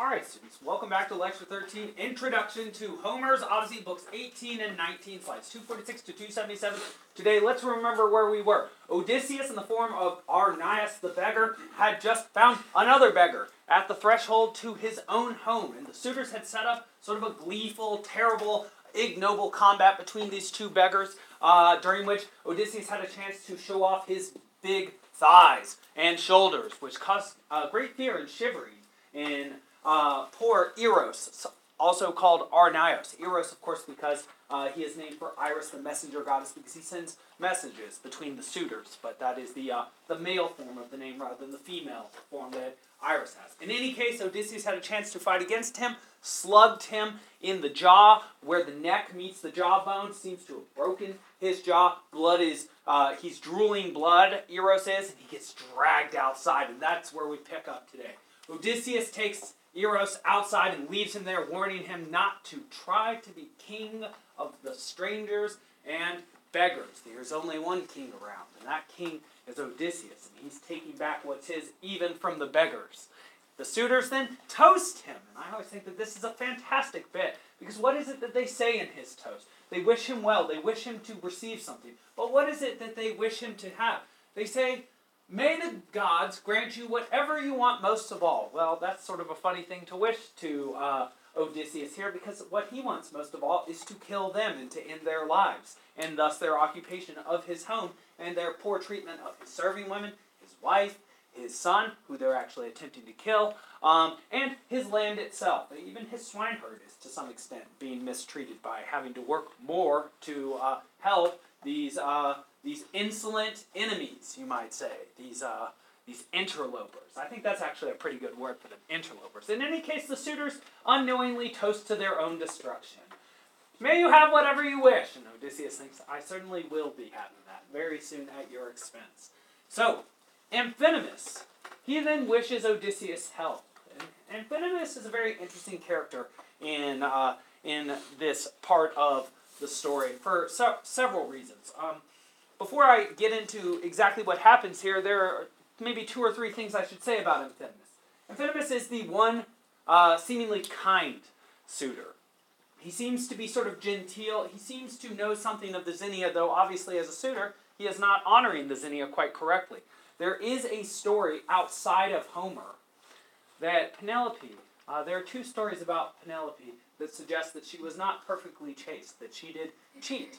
All right, students, welcome back to Lecture 13, Introduction to Homer's Odyssey, books 18 and 19, slides 246 to 277. Today, let's remember where we were. Odysseus, in the form of Arnias the beggar, had just found another beggar at the threshold to his own home, and the suitors had set up sort of a gleeful, terrible, ignoble combat between these two beggars, uh, during which Odysseus had a chance to show off his big thighs and shoulders, which caused uh, great fear and shivering in uh, poor Irus, also called Arnios. Irus, of course, because uh, he is named for Iris, the messenger goddess, because he sends messages between the suitors. But that is the uh, the male form of the name rather than the female form that Iris has. In any case, Odysseus had a chance to fight against him, slugged him in the jaw, where the neck meets the jawbone, seems to have broken his jaw. Blood is, uh, he's drooling blood, Irus is, and he gets dragged outside, and that's where we pick up today. Odysseus takes Irus outside and leaves him there, warning him not to try to be king of the strangers and beggars. There's only one king around, and that king is Odysseus, and he's taking back what's his even from the beggars. The suitors then toast him, and I always think that this is a fantastic bit because what is it that they say in his toast? They wish him well, they wish him to receive something. But what is it that they wish him to have? They say, May the gods grant you whatever you want most of all. Well, that's sort of a funny thing to wish to uh, Odysseus here because what he wants most of all is to kill them and to end their lives, and thus their occupation of his home and their poor treatment of his serving women, his wife, his son, who they're actually attempting to kill, um, and his land itself. Even his swineherd is to some extent being mistreated by having to work more to uh, help these. Uh, these insolent enemies, you might say, these uh, these interlopers. I think that's actually a pretty good word for them, interlopers. In any case, the suitors unknowingly toast to their own destruction. May you have whatever you wish. And Odysseus thinks, I certainly will be having that very soon at your expense. So, Amphinomus, he then wishes Odysseus health. And Amphinomus is a very interesting character in, uh, in this part of the story for se- several reasons. Um, before I get into exactly what happens here, there are maybe two or three things I should say about Amphinomus. Amphinomus is the one uh, seemingly kind suitor. He seems to be sort of genteel. He seems to know something of the Xenia, though obviously as a suitor, he is not honoring the Xenia quite correctly. There is a story outside of Homer that Penelope, uh, there are two stories about Penelope that suggest that she was not perfectly chaste, that she did cheat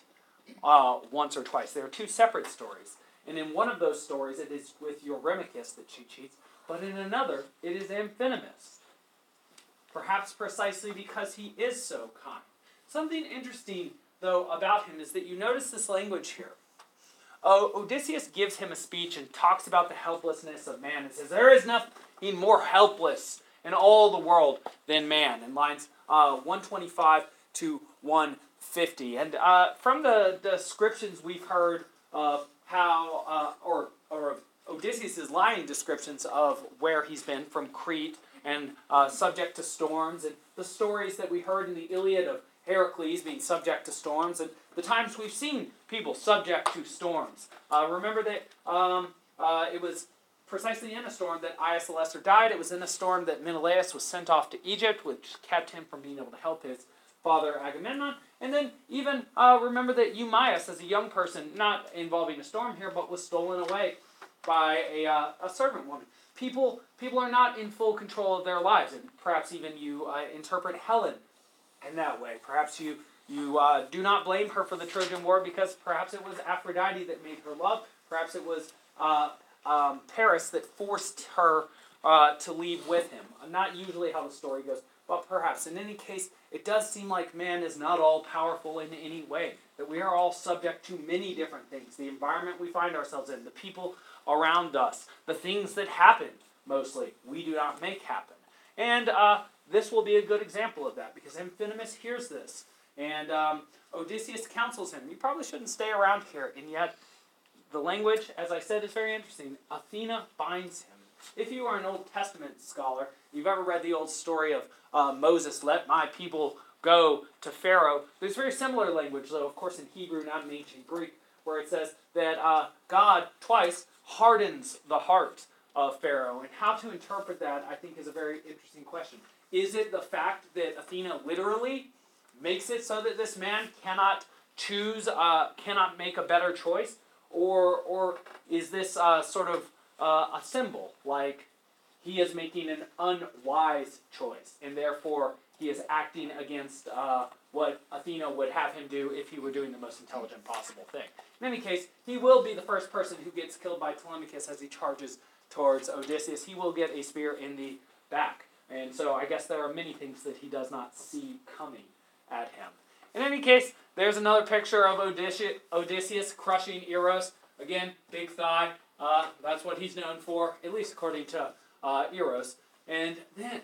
uh, once or twice. There are two separate stories. And in one of those stories, it is with Eurymachus that she cheats, but in another, it is Amphinomus. Perhaps precisely because he is so kind. Something interesting, though, about him is that you notice this language here. Oh, Odysseus gives him a speech and talks about the helplessness of man and says, There is nothing more helpless in all the world than man, in lines uh, 125 to 1 50. And uh, from the descriptions we've heard of how, uh, or, or Odysseus' lying descriptions of where he's been from Crete and uh, subject to storms, and the stories that we heard in the Iliad of Heracles being subject to storms, and the times we've seen people subject to storms. Uh, remember that um, uh, it was precisely in a storm that Aias the Lesser died. It was in a storm that Menelaus was sent off to Egypt, which kept him from being able to help his father Agamemnon. And then even uh, remember that Eumaeus, as a young person, not involving a storm here, but was stolen away by a, uh, a servant woman. People, people are not in full control of their lives, and perhaps even you uh, interpret Helen in that way. Perhaps you, you uh, do not blame her for the Trojan War because perhaps it was Aphrodite that made her love. Perhaps it was uh, um, Paris that forced her uh, to leave with him. Not usually how the story goes, but perhaps. In any case, it does seem like man is not all powerful in any way, that we are all subject to many different things. The environment we find ourselves in, the people around us, the things that happen, mostly, we do not make happen. And uh, this will be a good example of that because Amphinomus hears this. And um, Odysseus counsels him. You probably shouldn't stay around here. And yet, the language, as I said, is very interesting. Athena binds him. If you are an Old Testament scholar, you've ever read the old story of uh, Moses, let my people go to Pharaoh. There's very similar language, though, of course, in Hebrew, not in ancient Greek, where it says that uh, God twice hardens the heart of Pharaoh. And how to interpret that, I think, is a very interesting question. Is it the fact that Athena literally makes it so that this man cannot choose, uh, cannot make a better choice? Or, or is this uh, sort of uh, a symbol, like he is making an unwise choice, and therefore he is acting against uh, what Athena would have him do if he were doing the most intelligent possible thing. In any case, he will be the first person who gets killed by Telemachus as he charges towards Odysseus. He will get a spear in the back. And so I guess there are many things that he does not see coming at him. In any case, there's another picture of Odysseus, Odysseus crushing Irus. Again, big thigh. Uh, that's what he's known for, at least according to uh, Irus. And then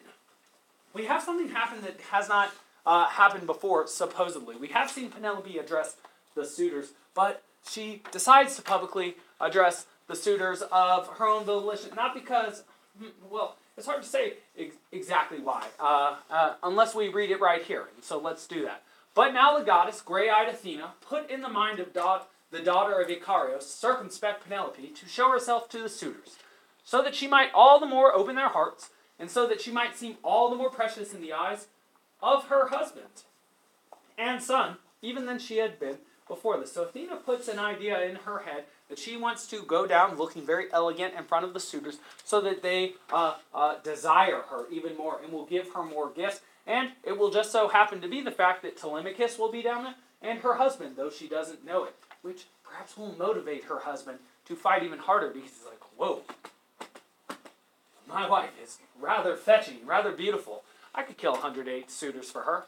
we have something happen that has not uh, happened before, supposedly. We have seen Penelope address the suitors, but she decides to publicly address the suitors of her own volition, not because, hmm, well, it's hard to say ex- exactly why, uh, uh, unless we read it right here. So let's do that. But now the goddess, gray eyed Athena, put in the mind of da- the daughter of Icarius, circumspect Penelope, to show herself to the suitors, so that she might all the more open their hearts, and so that she might seem all the more precious in the eyes of her husband and son, even than she had been before this. So Athena puts an idea in her head that she wants to go down looking very elegant in front of the suitors so that they uh, uh, desire her even more and will give her more gifts. And it will just so happen to be the fact that Telemachus will be down there and her husband, though she doesn't know it, which perhaps will motivate her husband to fight even harder because he's like, whoa, my wife is rather fetching, rather beautiful. I could kill 108 suitors for her.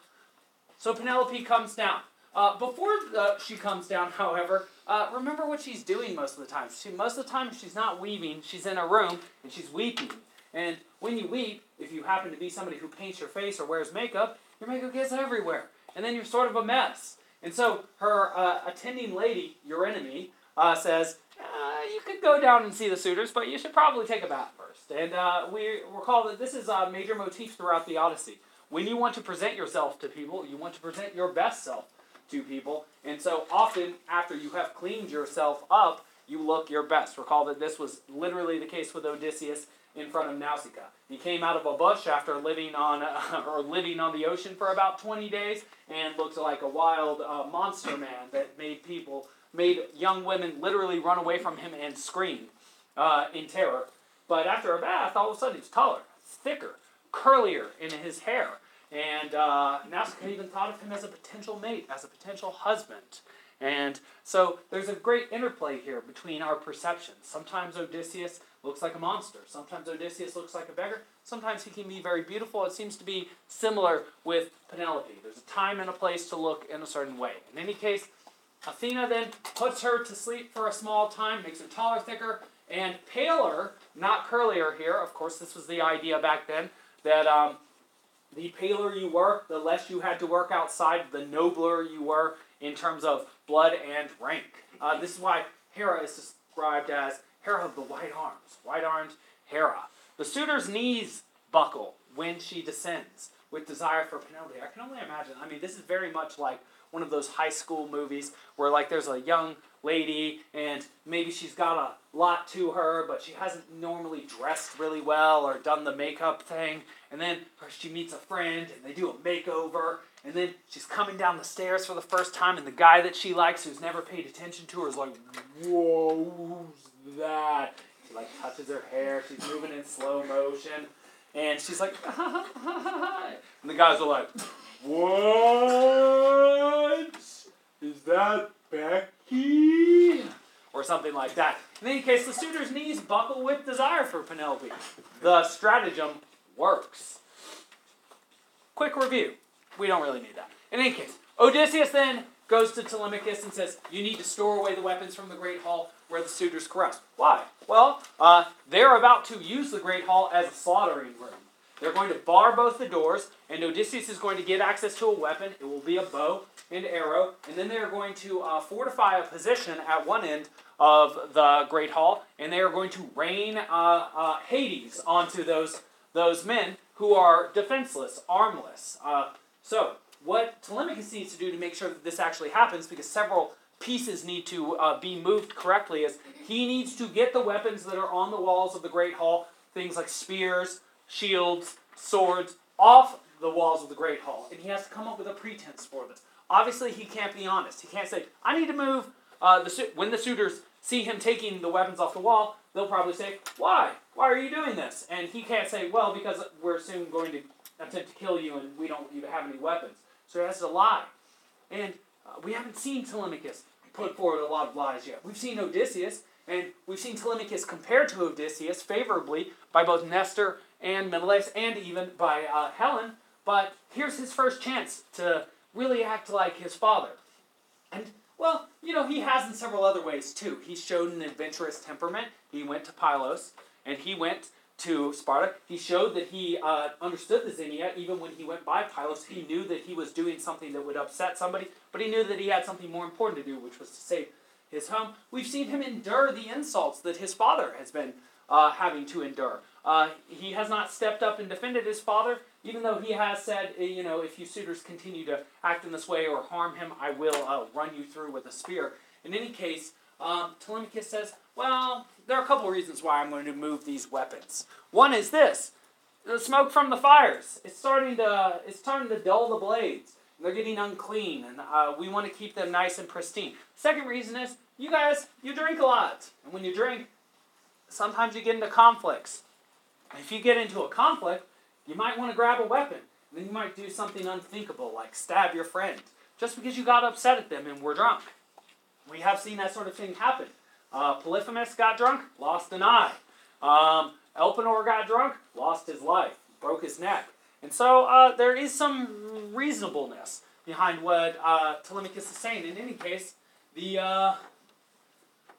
So Penelope comes down. Uh, before uh, she comes down, however, uh, remember what she's doing most of the time. She, most of the time, she's not weaving, she's in a room and she's weeping. And when you weep, if you happen to be somebody who paints your face or wears makeup, your makeup gets everywhere. And then you're sort of a mess. And so her uh, attending lady, Eurynome, uh, says, uh, You could go down and see the suitors, but you should probably take a bath first. And we recall that this is a major motif throughout the Odyssey. When you want to present yourself to people, you want to present your best self to people. And so often, after you have cleaned yourself up, you look your best. Recall that this was literally the case with Odysseus in front of Nausicaa. He came out of a bush after living on uh, or living on the ocean for about 20 days and looked like a wild uh, monster man that made people made young women literally run away from him and scream uh, in terror. But after a bath, all of a sudden he's taller, thicker, curlier in his hair. And uh, Nausicaa even thought of him as a potential mate, as a potential husband. And so there's a great interplay here between our perceptions. Sometimes Odysseus looks like a monster. Sometimes Odysseus looks like a beggar. Sometimes he can be very beautiful. It seems to be similar with Penelope. There's a time and a place to look in a certain way. In any case, Athena then puts her to sleep for a small time, makes her taller, thicker, and paler, not curlier here. Of course, this was the idea back then that um, the paler you were, the less you had to work outside, the nobler you were in terms of blood and rank. Uh, this is why Hera is described as Hera of the white arms, white armed Hera. The suitor's knees buckle when she descends with desire for Penelope. I can only imagine. I mean, this is very much like one of those high school movies where like there's a young lady and maybe she's got a lot to her but she hasn't normally dressed really well or done the makeup thing and then she meets a friend and they do a makeover and then she's coming down the stairs for the first time and the guy that she likes who's never paid attention to her is like whoa that she like touches her hair she's moving in slow motion and she's like and the guys are like what is that Becky? Or something like that. In any case, the suitor's knees buckle with desire for Penelope. The stratagem works. Quick review. We don't really need that. In any case, Odysseus then goes to Telemachus and says, You need to store away the weapons from the Great Hall where the suitors caress. Why? Well, uh, they're about to use the Great Hall as a slaughtering room. They're going to bar both the doors, and Odysseus is going to get access to a weapon. It will be a bow and arrow, and then they are going to uh, fortify a position at one end of the Great Hall, and they are going to rain uh, uh, Hades onto those those men who are defenseless, armless. Uh, so, what Telemachus needs to do to make sure that this actually happens, because several pieces need to uh, be moved correctly is he needs to get the weapons that are on the walls of the Great Hall, things like spears, shields, swords, off the walls of the Great Hall. And he has to come up with a pretense for this. Obviously, he can't be honest. He can't say, I need to move uh, the su-. When the suitors see him taking the weapons off the wall, they'll probably say, Why? Why are you doing this? And he can't say, Well, because we're soon going to attempt to kill you and we don't even have any weapons. So has to lie. And uh, we haven't seen Telemachus put forward a lot of lies yet. We've seen Odysseus, and we've seen Telemachus compared to Odysseus favorably by both Nestor and Menelaus, and even by uh, Helen. But here's his first chance to really act like his father. And, well, you know, he has in several other ways too. He showed an adventurous temperament. He went to Pylos, and he went to Sparta. He showed that he uh, understood the Xenia even when he went by Pylos. He knew that he was doing something that would upset somebody, but he knew that he had something more important to do, which was to save his home. We've seen him endure the insults that his father has been uh, having to endure. Uh, he has not stepped up and defended his father, even though he has said, eh, you know, if you suitors continue to act in this way or harm him, I will uh, run you through with a spear. In any case, um, Telemachus says, well, there are a couple reasons why I'm going to move these weapons. One is this: the smoke from the fires. It's starting to it's starting to dull the blades. They're getting unclean, and uh, we want to keep them nice and pristine. Second reason is you guys you drink a lot, and when you drink, sometimes you get into conflicts. If you get into a conflict, you might want to grab a weapon. Then you might do something unthinkable, like stab your friend, just because you got upset at them and were drunk. We have seen that sort of thing happen. Uh, Polyphemus got drunk, lost an eye. Um, Elpenor got drunk, lost his life, broke his neck. And so uh, there is some reasonableness behind what uh, Telemachus is saying. In any case, the, uh,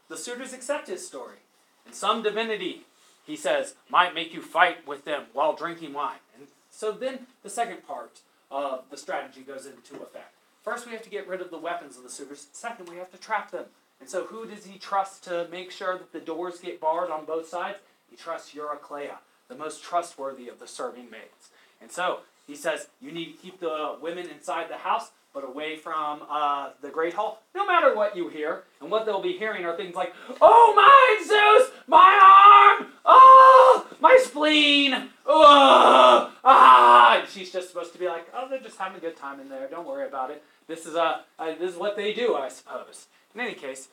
the suitors accept his story. And some divinity, he says, might make you fight with them while drinking wine. And so then the second part of the strategy goes into effect. First, we have to get rid of the weapons of the suitors. Second, we have to trap them. And so, who does he trust to make sure that the doors get barred on both sides? He trusts Eurycleia, the most trustworthy of the serving maids. And so, he says, you need to keep the women inside the house, but away from uh, the Great Hall, no matter what you hear. And what they'll be hearing are things like, Oh, my Zeus! My arm! Oh, my spleen! Oh, ah! She's just supposed to be like, Oh, they're just having a good time in there. Don't worry about it. This is, uh, uh this is what they do, I suppose. In any case,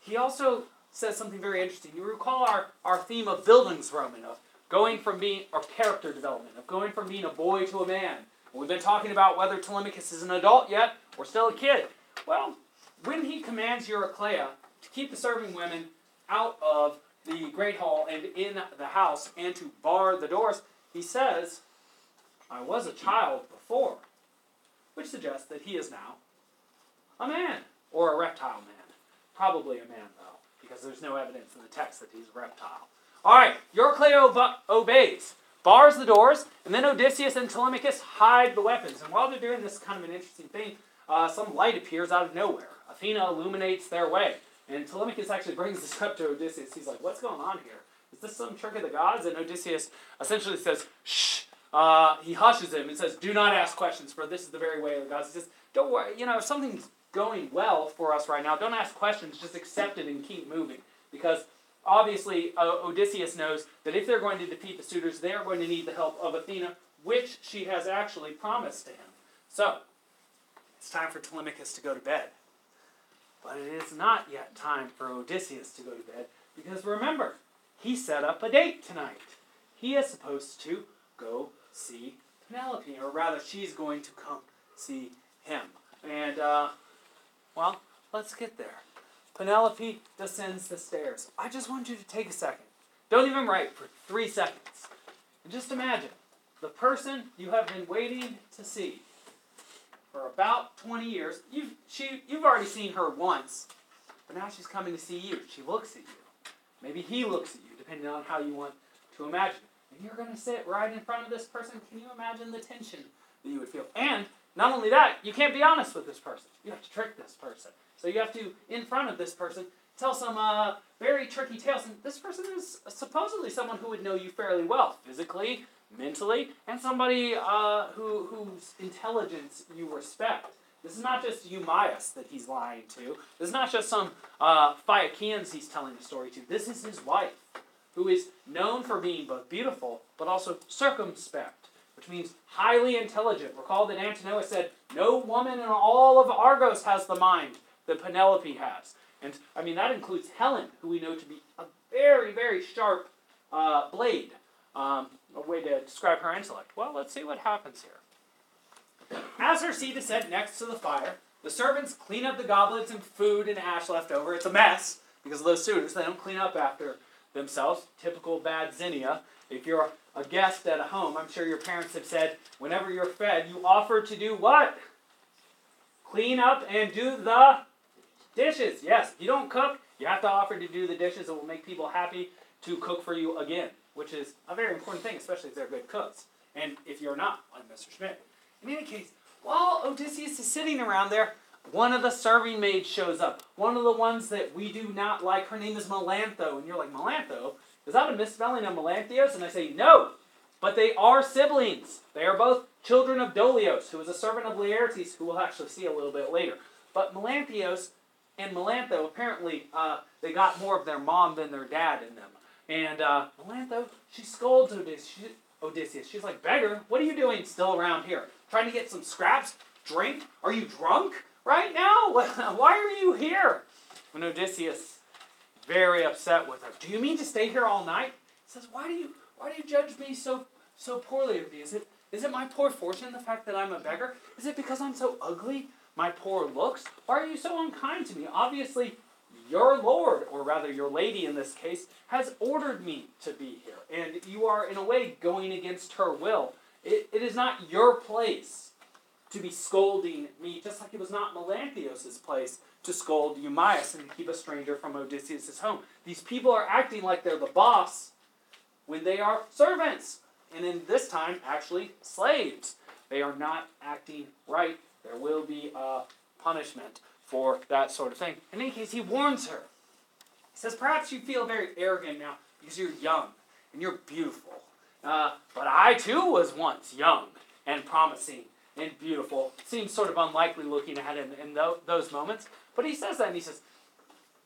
he also says something very interesting. You recall our, our theme of Bildungsroman, of going from being, or character development, of going from being a boy to a man. We've been talking about whether Telemachus is an adult yet or still a kid. Well, when he commands Eurycleia to keep the serving women out of the great hall and in the house and to bar the doors, he says, I was a child before, which suggests that he is now a man or a reptile man. Probably a man, though, because there's no evidence in the text that he's a reptile. All right, Eurycleia obeys, bars the doors, and then Odysseus and Telemachus hide the weapons. And while they're doing this kind of an interesting thing, uh, some light appears out of nowhere. Athena illuminates their way. And Telemachus actually brings this up to Odysseus. He's like, What's going on here? Is this some trick of the gods? And Odysseus essentially says, Shh. Uh, he hushes him and says, Do not ask questions, for this is the very way of the gods. He says, Don't worry, you know, if something's going well for us right now, don't ask questions, just accept it and keep moving. Because obviously, uh, Odysseus knows that if they're going to defeat the suitors, they are going to need the help of Athena, which she has actually promised to him. So, it's time for Telemachus to go to bed. But it is not yet time for Odysseus to go to bed, because remember, he set up a date tonight. He is supposed to go see Penelope, or rather, she's going to come see him. And uh, well, let's get there. Penelope descends the stairs. I just want you to take a second. Don't even write for three seconds. And just imagine the person you have been waiting to see for about 20 years. You've, she, you've already seen her once, but now she's coming to see you. She looks at you. Maybe he looks at you, depending on how you want to imagine. And you're going to sit right in front of this person. Can you imagine the tension that you would feel? And not only that, you can't be honest with this person. You have to trick this person. So you have to, in front of this person, tell some uh, very tricky tales. And this person is supposedly someone who would know you fairly well, physically, mentally, and somebody uh, who, whose intelligence you respect. This is not just Eumaeus that he's lying to. This is not just some uh, Phaeacians he's telling the story to. This is his wife, who is known for being both beautiful but also circumspect, which means highly intelligent. Recall that Antinous said, No woman in all of Argos has the mind that Penelope has. And I mean, that includes Helen, who we know to be a very, very sharp uh, blade. Um, a way to describe her intellect. Well, let's see what happens here. As her seat is set next to the fire, the servants clean up the goblets and food and ash left over. It's a mess because of those suitors. They don't clean up after themselves. Typical bad xenia. If you're a guest at a home, I'm sure your parents have said, whenever you're fed, you offer to do what? Clean up and do the dishes. Yes, if you don't cook, you have to offer to do the dishes. It will make people happy to cook for you again which is a very important thing, especially if they're good cooks. And if you're not, like Mr. Schmidt. In any case, while Odysseus is sitting around there, one of the serving maids shows up. One of the ones that we do not like. Her name is Melantho. And you're like, Melantho? Is that a misspelling of Melanthios? And I say, no. But they are siblings. They are both children of Dolios, who is a servant of Laertes, who we'll actually see a little bit later. But Melanthios and Melantho, apparently, uh, they got more of their mom than their dad in them. And uh, Melantho, she scolds Odysseus. Odysseus. She's like, Beggar, what are you doing still around here? Trying to get some scraps? Drink? Are you drunk right now? Why are you here? When Odysseus, very upset with her, do you mean to stay here all night? He says, why do you why do you judge me so so poorly of me? Is it is it my poor fortune, the fact that I'm a beggar? Is it because I'm so ugly? My poor looks? Why are you so unkind to me? Obviously, your Lord, or rather your lady in this case, has ordered me to be here. And you are, in a way, going against her will. It, it is not your place to be scolding me, just like it was not Melanthios' place to scold Eumaeus and keep a stranger from Odysseus' home. These people are acting like they're the boss when they are servants. And in this time, actually, slaves. They are not acting right. There will be a punishment for that sort of thing. In any case, he warns her. He says, Perhaps you feel very arrogant now because you're young and you're beautiful. Uh, but I too was once young and promising and beautiful. Seems sort of unlikely looking at him in those moments. But he says that and he says,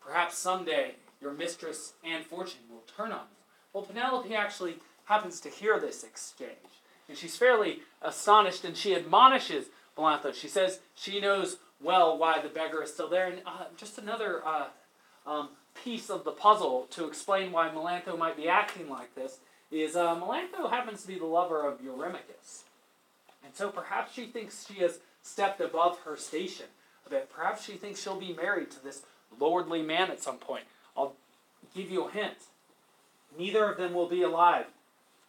Perhaps someday your mistress and fortune will turn on you. Well, Penelope actually happens to hear this exchange. And she's fairly astonished and she admonishes Melantho. She says she knows well why the beggar is still there. And uh, just another uh, um, piece of the puzzle to explain why Melantho might be acting like this is uh, Melantho happens to be the lover of Eurymachus. And so perhaps she thinks she has stepped above her station a bit. Perhaps she thinks she'll be married to this lordly man at some point. I'll give you a hint. Neither of them will be alive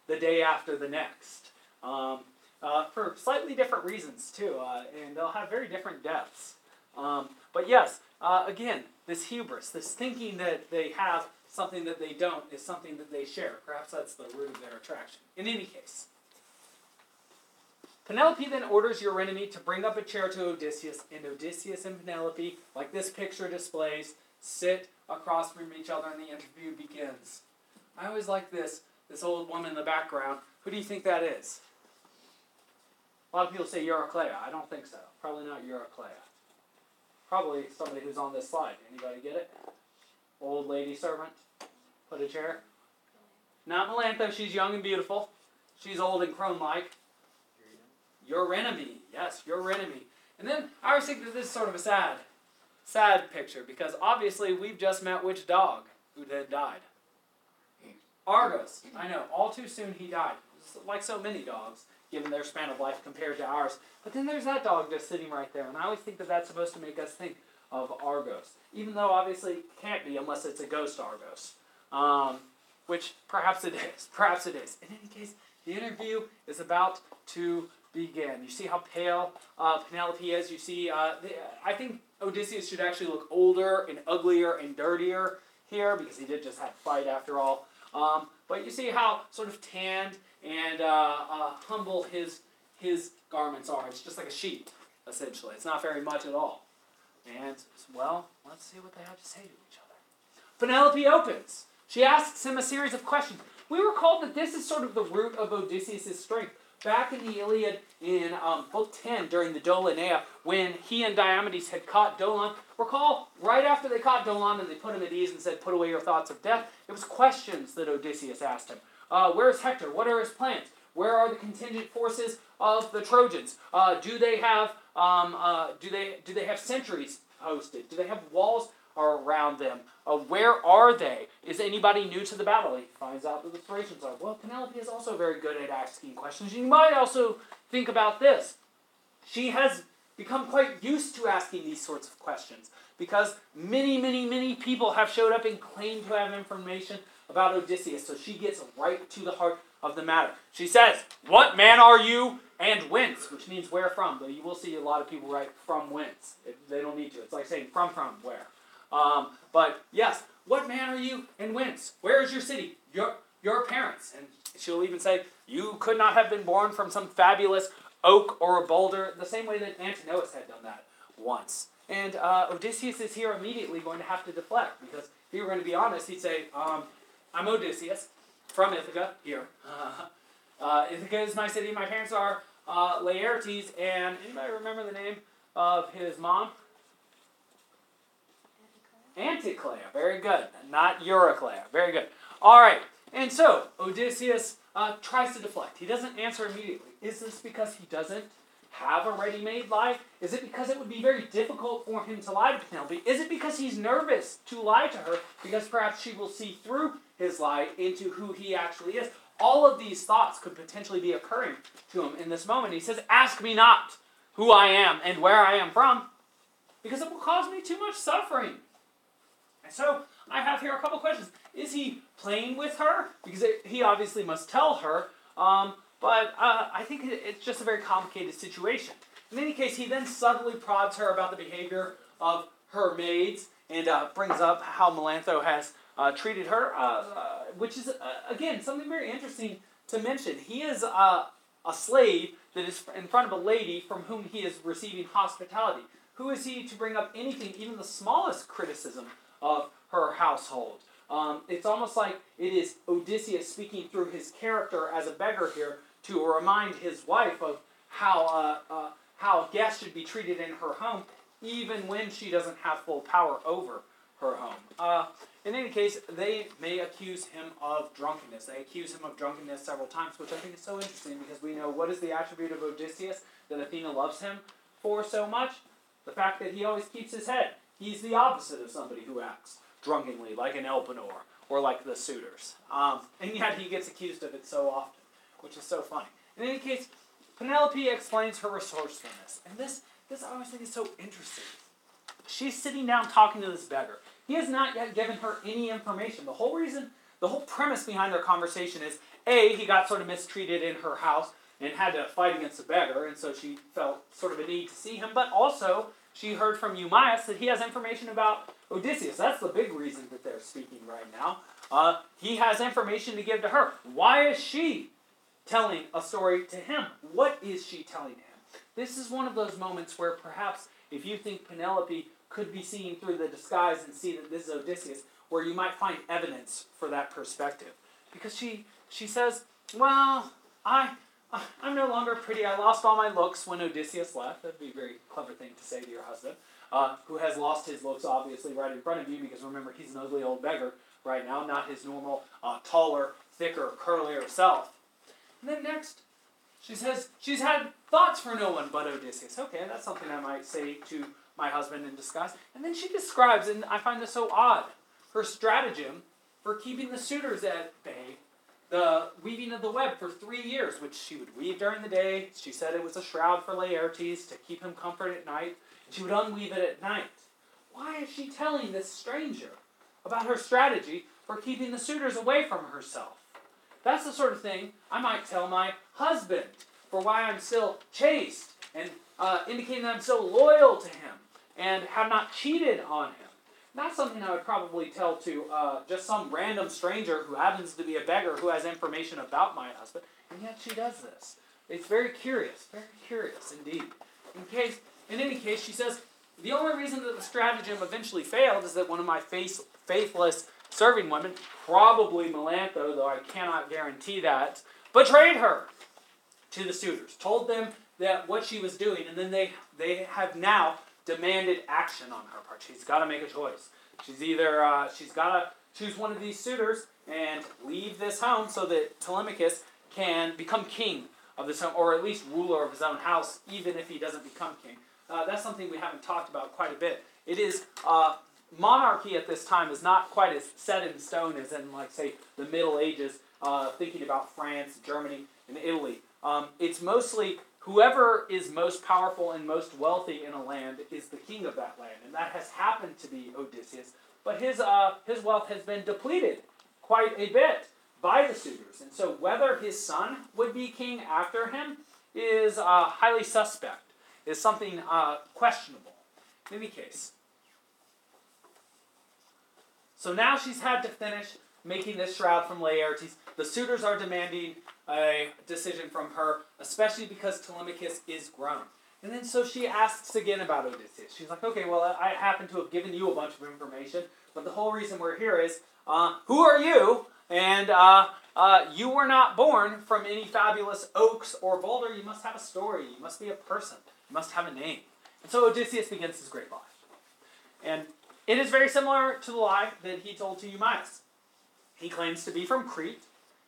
the day after the next. Um, uh, for slightly different reasons too, uh, and they'll have very different deaths. Um, but yes, uh, again, this hubris, this thinking that they have something that they don't, is something that they share. Perhaps that's the root of their attraction. In any case, Penelope then orders Eurynome to bring up a chair to Odysseus, and Odysseus and Penelope, like this picture displays, sit across from each other, and the interview begins. I always like this this old woman in the background. Who do you think that is? A lot of people say Eurycleia. I don't think so. Probably not Eurycleia. Probably somebody who's on this slide. Anybody get it? Old lady servant. Put a chair. Not Melantho. She's young and beautiful. She's old and crone-like. Yes, Eurynome. And then I always think that this is sort of a sad, sad picture because obviously we've just met which dog who then died? Argos. I know. All too soon he died. Like so many dogs given their span of life compared to ours. But then there's that dog just sitting right there, and I always think that that's supposed to make us think of Argos, even though obviously it can't be unless it's a ghost Argos, um, which perhaps it is. Perhaps it is. In any case, the interview is about to begin. You see how pale uh, Penelope is. You see, uh, the, I think Odysseus should actually look older and uglier and dirtier here because he did just have fight after all. Um, but you see how sort of tanned and uh, uh, humble his his garments are. It's just like a sheep, essentially. It's not very much at all. And well, let's see what they have to say to each other. Penelope opens. She asks him a series of questions. We recall that this is sort of the root of Odysseus' strength. Back in the Iliad in um, book 10 during the Doloneia, when he and Diomedes had caught Dolon, recall right after they caught Dolon and they put him at ease and said, Put away your thoughts of death, it was questions that Odysseus asked him. Uh, where's Hector? What are his plans? Where are the contingent forces of the Trojans? Uh, do they have um, uh, do they do they have sentries posted? Do they have walls around them? Uh, where are they? Is anybody new to the battle? He finds out that the Thracians are. Well, Penelope is also very good at asking questions. You might also think about this. She has become quite used to asking these sorts of questions because many, many, many people have showed up and claimed to have information about Odysseus. So she gets right to the heart of the matter. She says, What man are you and whence? Which means where from. Though you will see a lot of people write from whence. they don't need to. It's like saying from from where. Um, but yes, what man are you and whence? Where is your city? Your your parents. And she'll even say, You could not have been born from some fabulous oak or a boulder, the same way that Antinous had done that once. And uh, Odysseus is here immediately going to have to deflect because if he were going to be honest, he'd say, um, I'm Odysseus from Ithaca, here. Uh, Ithaca is my city. My parents are uh, Laertes, and anybody remember the name of his mom? Anticlea. Very good. Not Euryclea. Very good. All right. And so Odysseus uh, tries to deflect. He doesn't answer immediately. Is this because he doesn't have a ready-made lie? Is it because it would be very difficult for him to lie to Penelope? Is it because he's nervous to lie to her because perhaps she will see through his lie into who he actually is? All of these thoughts could potentially be occurring to him in this moment. He says, Ask me not who I am and where I am from, because it will cause me too much suffering. So I have here a couple questions. Is he playing with her? Because it, he obviously must tell her. Um, but uh, I think it's just a very complicated situation. In any case, he then subtly prods her about the behavior of her maids and uh, brings up how Melantho has uh, treated her, uh, uh, which is, uh, again, something very interesting to mention. He is a slave that is in front of a lady from whom he is receiving hospitality. Who is he to bring up anything, even the smallest criticism of her household? Um, it's almost like it is Odysseus speaking through his character as a beggar here to remind his wife of how uh, uh, how guests should be treated in her home, even when she doesn't have full power over her home. Uh, in any case, they may accuse him of drunkenness. They accuse him of drunkenness several times, which I think is so interesting because we know what is the attribute of Odysseus that Athena loves him for so much? The fact that he always keeps his head. He's the opposite of somebody who acts drunkenly, like an Elpenor or like the suitors. Um, and yet he gets accused of it so often, which is so funny. In any case, Penelope explains her resourcefulness. And this, this I always think is so interesting. She's sitting down talking to this beggar. He has not yet given her any information. The whole reason, the whole premise behind their conversation is A, he got sort of mistreated in her house and had to fight against a beggar, and so she felt sort of a need to see him, but also she heard from Eumaeus that he has information about Odysseus. That's the big reason that they're speaking right now. Uh, he has information to give to her. Why is she telling a story to him? What is she telling him? This is one of those moments where perhaps if you think Penelope could be seen through the disguise and see that this is Odysseus, where you might find evidence for that perspective. Because she she says, Well, I I'm no longer pretty. I lost all my looks when Odysseus left. That'd be a very clever thing to say to your husband, uh, who has lost his looks obviously right in front of you because remember, he's an ugly old beggar right now, not his normal, uh, taller, thicker, curlier self. And then next, she says she's had thoughts for no one but Odysseus. Okay, that's something I might say to my husband in disguise. And then she describes, and I find this so odd, her stratagem for keeping the suitors at bay the weaving of the web for three years, which she would weave during the day. She said it was a shroud for Laertes to keep him comfort at night. She would unweave it at night. Why is she telling this stranger about her strategy for keeping the suitors away from herself? That's the sort of thing I might tell my husband for why I'm still chaste and uh, indicating that I'm so loyal to him and have not cheated on him. Not something I would probably tell to uh, just some random stranger who happens to be a beggar who has information about my husband, and yet she does this. It's very curious, very curious indeed. In case, in any case, she says the only reason that the stratagem eventually failed is that one of my face, faithless serving women, probably Melantho, though I cannot guarantee that, betrayed her to the suitors, told them that what she was doing, and then they they have now demanded action on her part. She's got to make a choice. She's either uh, she's got to choose one of these suitors and leave this home so that Telemachus can become king of this home, or at least ruler of his own house, even if he doesn't become king. Uh, that's something we haven't talked about quite a bit. It is uh, monarchy at this time is not quite as set in stone as in, like, say, the Middle Ages. Uh, thinking about France, Germany, and Italy, um, it's mostly whoever is most powerful and most wealthy in a land is the king of that land, and that has happened to be Odysseus. But his uh, his wealth has been depleted quite a bit by the suitors, and so whether his son would be king after him is uh, highly suspect. Is something uh, questionable. In any case, so now she's had to finish making this shroud from Laertes. The suitors are demanding a decision from her, especially because Telemachus is grown. And then so she asks again about Odysseus. She's like, okay, well, I happen to have given you a bunch of information, but the whole reason we're here is, uh, who are you? And uh, uh, you were not born from any fabulous oaks or boulder. You must have a story. You must be a person. You must have a name. And so Odysseus begins his great lie. And it is very similar to the lie that he told to Eumaeus. He claims to be from Crete.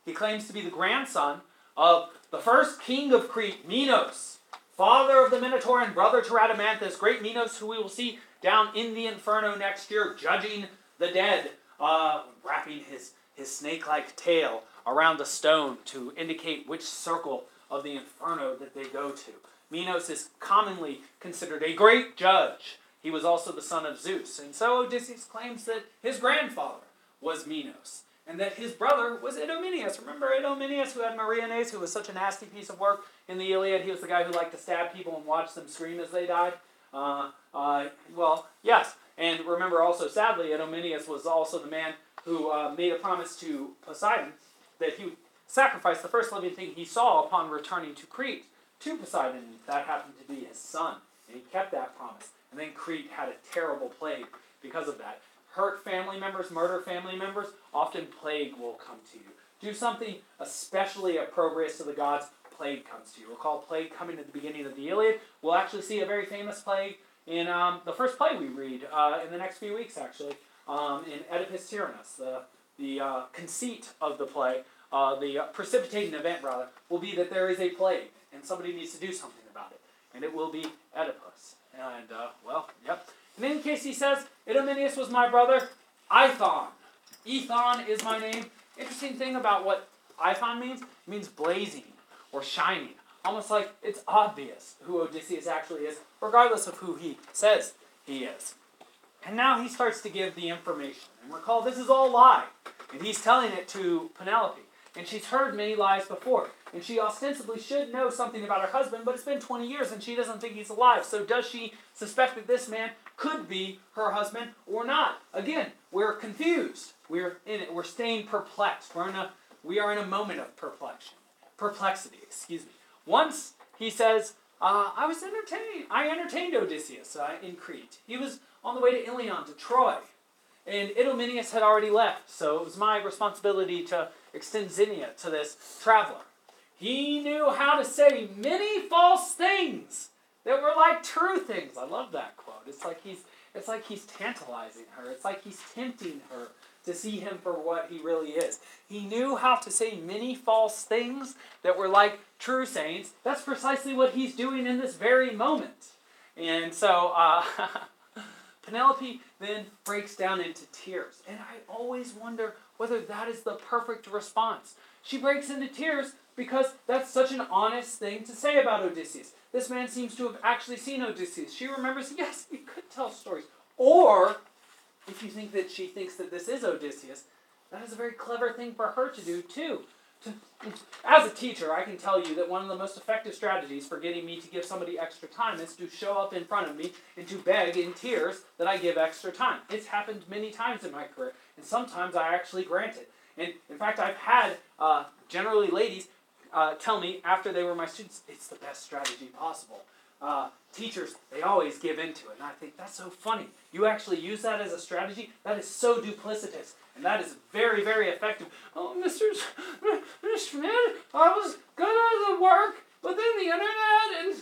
He claims to be the grandson of the first king of Crete, Minos, father of the Minotaur and brother to Rhadamanthus, great Minos, who we will see down in the Inferno next year, judging the dead, uh, wrapping his, his snake like tail around a stone to indicate which circle of the Inferno that they go to. Minos is commonly considered a great judge. He was also the son of Zeus. And so Odysseus claims that his grandfather was Minos and that his brother was Idomeneus. Remember Idomeneus, who had Meriones, who was such a nasty piece of work in the Iliad? He was the guy who liked to stab people and watch them scream as they died. Uh, uh, well, yes. And remember also, sadly, Idomeneus was also the man who uh, made a promise to Poseidon that he would sacrifice the first living thing he saw upon returning to Crete to Poseidon. That happened to be his son. And he kept that promise. And then Crete had a terrible plague because of that hurt family members, murder family members, often plague will come to you. Do something especially opprobrious to the gods, plague comes to you. Recall plague coming at the beginning of the Iliad. We'll actually see a very famous plague in um, the first play we read uh, in the next few weeks, actually, um, in Oedipus Tyrannus. The, the uh, conceit of the play, uh, the precipitating event, rather, will be that there is a plague, and somebody needs to do something about it. And it will be Oedipus. And, uh, well, yep. In any case, he says, Idomeneus was my brother, Aethon. Aethon is my name. Interesting thing about what Aethon means, it means blazing or shining. Almost like it's obvious who Odysseus actually is, regardless of who he says he is. And now he starts to give the information. And recall, this is all lie. And he's telling it to Penelope. And she's heard many lies before. And she ostensibly should know something about her husband, but it's been 20 years and she doesn't think he's alive. So does she suspect that this man could be her husband or not? Again, we're confused. We're in it. We're staying perplexed. We're in a we are in a moment of perplexion. Perplexity, excuse me. Once he says, uh, I was entertained. I entertained Odysseus uh, in Crete. He was on the way to Ilion, to Troy. And Idomeneus had already left, so it was my responsibility to extend Xenia to this traveler. He knew how to say many false things that were like true things. I love that quote. It's like he's it's like he's tantalizing her. It's like he's tempting her to see him for what he really is. He knew how to say many false things that were like true sayings. That's precisely what he's doing in this very moment. And so uh, Penelope then breaks down into tears. And I always wonder whether that is the perfect response. She breaks into tears because that's such an honest thing to say about Odysseus. This man seems to have actually seen Odysseus. She remembers, yes, he could tell stories. Or, if you think that she thinks that this is Odysseus, that is a very clever thing for her to do, too. To, as a teacher, I can tell you that one of the most effective strategies for getting me to give somebody extra time is to show up in front of me and to beg in tears that I give extra time. It's happened many times in my career, and sometimes I actually grant it. And in fact, I've had uh, generally ladies uh, tell me after they were my students, it's the best strategy possible. Uh, teachers, they always give into it. And I think that's so funny. You actually use that as a strategy? That is so duplicitous. And that is very, very effective. Oh, Mr. Smith, I was good at the work, but then the internet and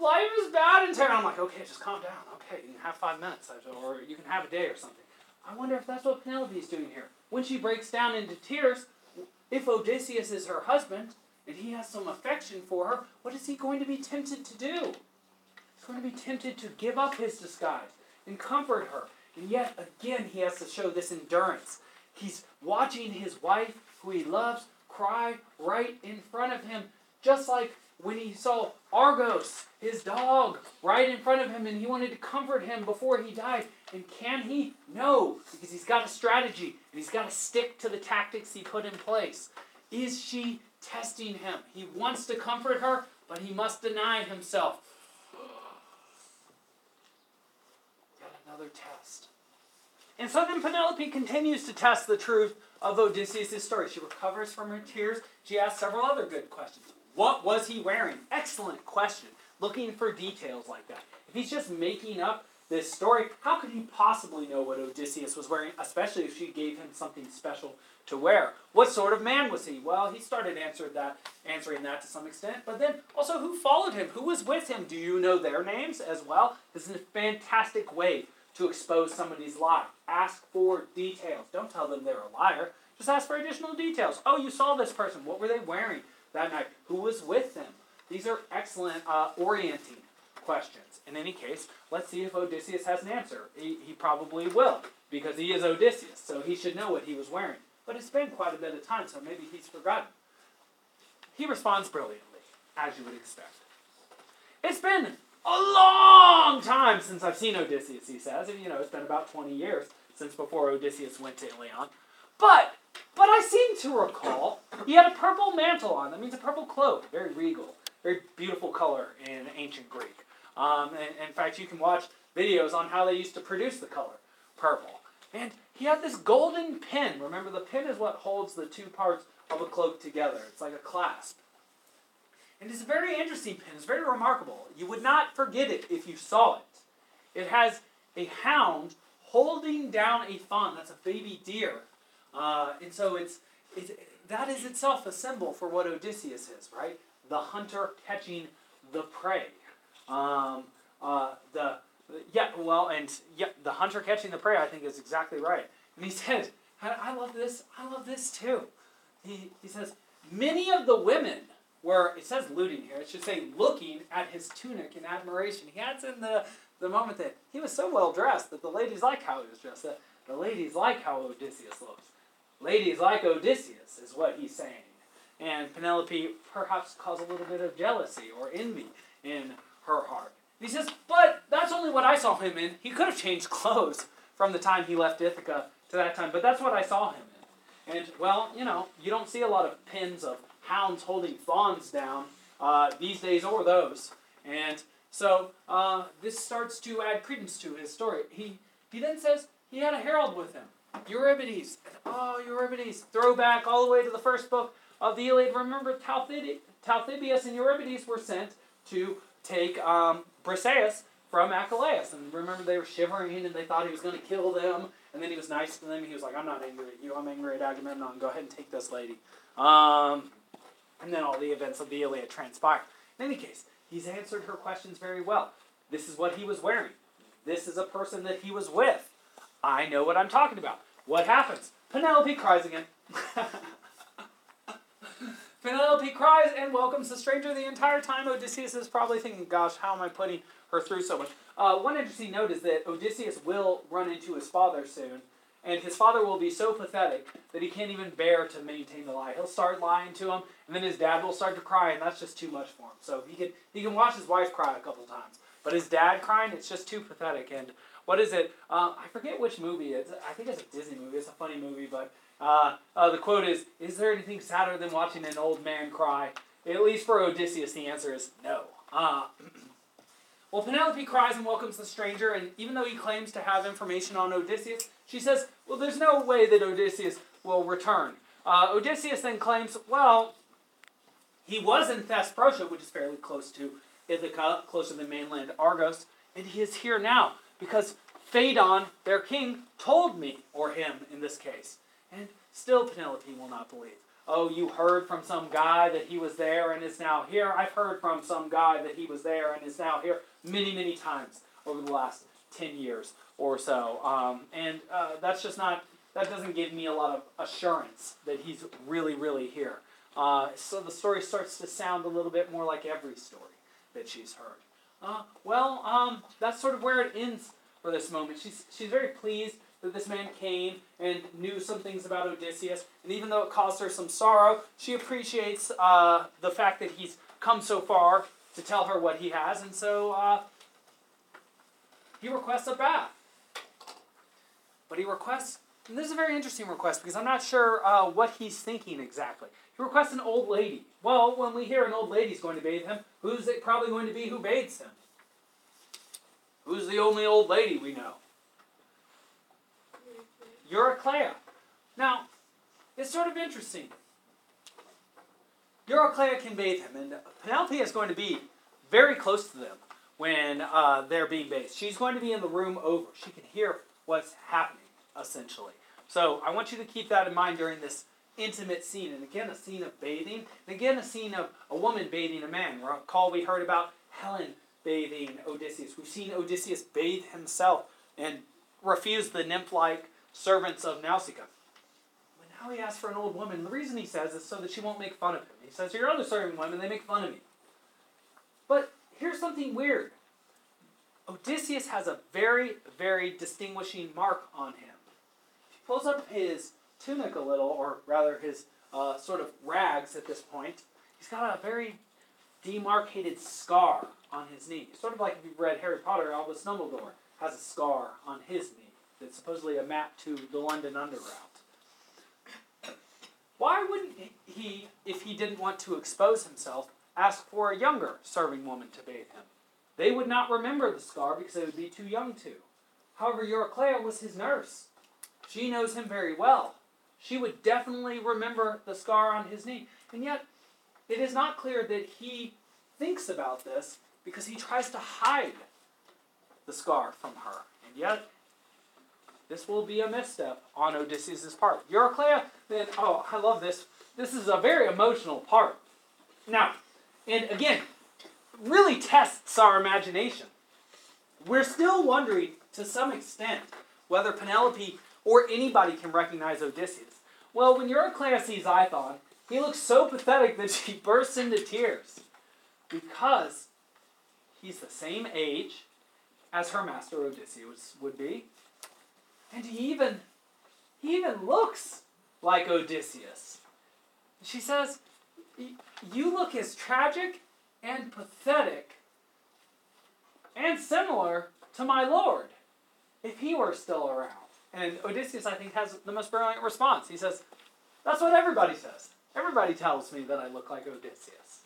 life is bad and terrible. I'm like, okay, just calm down. Okay, you can have five minutes, or you can have a day or something. I wonder if that's what Penelope is doing here. When she breaks down into tears, if Odysseus is her husband and he has some affection for her, what is he going to be tempted to do? He's going to be tempted to give up his disguise and comfort her. And yet, again, he has to show this endurance. He's watching his wife, who he loves, cry right in front of him, just like when he saw Argos, his dog, right in front of him, and he wanted to comfort him before he died. And can he? No, because he's got a strategy and he's got to stick to the tactics he put in place. Is she testing him? He wants to comfort her, but he must deny himself. Yet another test. And so then Penelope continues to test the truth of Odysseus' story. She recovers from her tears. She asks several other good questions. What was he wearing? Excellent question. Looking for details like that. If he's just making up this story, how could he possibly know what Odysseus was wearing, especially if she gave him something special to wear? What sort of man was he? Well, he started answering that, answering that to some extent, but then also who followed him? Who was with him? Do you know their names as well? This is a fantastic way to expose somebody's lie. Ask for details. Don't tell them they're a liar. Just ask for additional details. Oh, you saw this person. What were they wearing? that night. Who was with them? These are excellent uh, orienting questions. In any case, let's see if Odysseus has an answer. He, he probably will, because he is Odysseus, so he should know what he was wearing. But it's been quite a bit of time, so maybe he's forgotten. He responds brilliantly, as you would expect. It's been a long time since I've seen Odysseus, he says. And, you know, it's been about 20 years since before Odysseus went to Ilion. But but I seem to recall he had a purple mantle on. That means a purple cloak. Very regal. Very beautiful color in ancient Greek. Um, and, in fact, you can watch videos on how they used to produce the color purple. And he had this golden pin. Remember, the pin is what holds the two parts of a cloak together. It's like a clasp. And it's a very interesting pin. It's very remarkable. You would not forget it if you saw it. It has a hound holding down a fawn. That's a baby deer uh, and so it's, it's, that is itself a symbol for what Odysseus is, right? The hunter catching the prey. Um, uh, the, yeah, well, and yeah, the hunter catching the prey, I think, is exactly right. And he says, I, love this, I love this too. He, he says, many of the women were, it says looting here, it should say looking at his tunic in admiration. He adds in the, the moment that he was so well dressed that the ladies like how he was dressed, that the ladies like how Odysseus looks. Ladies like Odysseus, is what he's saying. And Penelope perhaps caused a little bit of jealousy or envy in her heart. he says, But that's only what I saw him in. He could have changed clothes from the time he left Ithaca to that time, but that's what I saw him in. And, well, you know, you don't see a lot of pins of hounds holding fawns down uh, these days or those. And so uh, this starts to add credence to his story. He, he then says he had a herald with him. Eurybates. Oh, Eurybates. Throwback all the way to the first book of the Iliad. Remember, Talthybius and Eurybates were sent to take um, Briseis from Achilles. And remember, they were shivering and they thought he was going to kill them. And then he was nice to them. He was like, I'm not angry at you. I'm angry at Agamemnon. Go ahead and take this lady. Um, and then all the events of the Iliad transpire. In any case, he's answered her questions very well. This is what he was wearing. This is a person that he was with. I know what I'm talking about. What happens? Penelope cries again. Penelope cries and welcomes the stranger the entire time. Odysseus is probably thinking, gosh, how am I putting her through so much? Uh, one interesting note is that Odysseus will run into his father soon, and his father will be so pathetic that he can't even bear to maintain the lie. He'll start lying to him, and then his dad will start to cry, and that's just too much for him. So he can he can watch his wife cry a couple times, but his dad crying, it's just too pathetic. And what is it? Uh, I forget which movie it's. I think it's a Disney movie. It's a funny movie, but uh, uh, the quote is: "Is there anything sadder than watching an old man cry?" At least for Odysseus, the answer is no. Uh, well, Penelope cries and welcomes the stranger, and even though he claims to have information on Odysseus, she says, "Well, there's no way that Odysseus will return." Uh, Odysseus then claims, "Well, he was in Thesprotia, which is fairly close to Ithaca, closer than mainland Argos, and he is here now because Phaedon, their king, told me, or him in this case. And still Penelope will not believe. oh, you heard from some guy that he was there and is now here. I've heard from some guy that he was there and is now here many, many times over the last 10 years or so. Um, and uh, that's just not, that doesn't give me a lot of assurance that he's really, really here. Uh, so the story starts to sound a little bit more like every story that she's heard. Uh, well, um, that's sort of where it ends for this moment. She's, she's very pleased that this man came and knew some things about Odysseus, and even though it caused her some sorrow, she appreciates uh, the fact that he's come so far to tell her what he has, and so uh, he requests a bath. But he requests, and this is a very interesting request because I'm not sure uh, what he's thinking exactly. He requests an old lady. Well, when we hear an old lady's going to bathe him, who's it probably going to be who bathes him? Who's the only old lady we know? Eurycleia. Now, it's sort of interesting. Eurycleia can bathe him, and Penelope is going to be very close to them when uh, they're being bathed. She's going to be in the room over. She can hear what's happening, essentially. So I want you to keep that in mind during this intimate scene. And again, a scene of bathing. And again, a scene of a woman bathing a man. Recall we heard about Helen bathing Odysseus. We've seen Odysseus bathe himself and refuse the nymph-like servants of Nausicaa. But now he asks for an old woman. The reason he says is so that she won't make fun of him. He says, Your other serving women, they make fun of me. But here's something weird. Odysseus has a very, very distinguishing mark on him. He pulls up his tunic a little, or rather his uh, sort of rags at this point. He's got a very demarcated scar on his knee. Sort of like if you've read Harry Potter, Albus Dumbledore has a scar on his knee that's supposedly a map to the London Underground. Why wouldn't he, if he didn't want to expose himself, ask for a younger serving woman to bathe him? They would not remember the scar because they would be too young to. However, Eurycleia was his nurse. She knows him very well. She would definitely remember the scar on his knee. And yet, it is not clear that he thinks about this because he tries to hide the scar from her. And yet, this will be a misstep oh, on Odysseus' part. Eurycleia, then, oh, I love this. This is a very emotional part. Now, and again, really tests our imagination. We're still wondering, to some extent, whether Penelope or anybody can recognize Odysseus. Well, when Eurycleia sees Aethon, he looks so pathetic that she bursts into tears because he's the same age as her master Odysseus would be. And he even he even looks like Odysseus. She says, "You look as tragic and pathetic and similar to my lord if he were still around." And Odysseus, I think, has the most brilliant response. He says, "That's what everybody says. Everybody tells me that I look like Odysseus."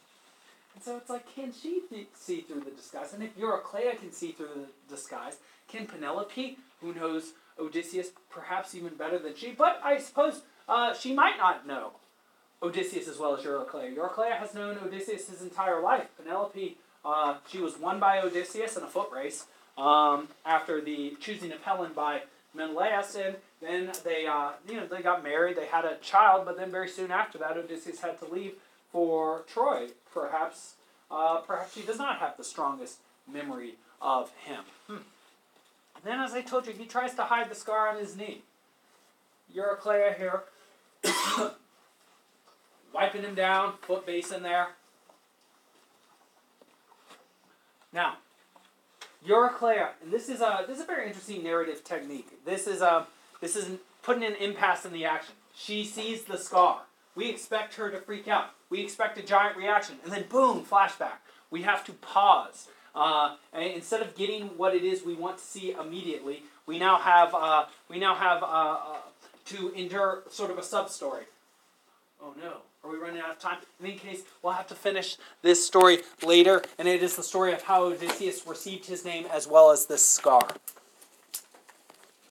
And so it's like, can she th- see through the disguise? And if Eurycleia can see through the disguise, can Penelope, who knows Odysseus perhaps even better than she, but I suppose uh, she might not know Odysseus as well as Eurycleia. Eurycleia has known Odysseus his entire life. Penelope, uh, she was won by Odysseus in a foot race um, after the choosing of Helen by Menelaus, and then they, uh, you know, they got married. They had a child, but then very soon after that, Odysseus had to leave for Troy. Perhaps, uh, perhaps she does not have the strongest memory of him. Hmm. Then, as I told you, he tries to hide the scar on his knee. Eurycleia here, wiping him down, foot base in there. Now, Eurycleia, and this is a this is a very interesting narrative technique. This is a this is putting an impasse in the action. She sees the scar. We expect her to freak out. We expect a giant reaction, and then boom, flashback. We have to pause uh, instead of getting what it is we want to see immediately, we now have uh, we now have uh, uh, to endure sort of a sub story. Oh no, are we running out of time? In any case, we'll have to finish this story later, and it is the story of how Odysseus received his name as well as this scar.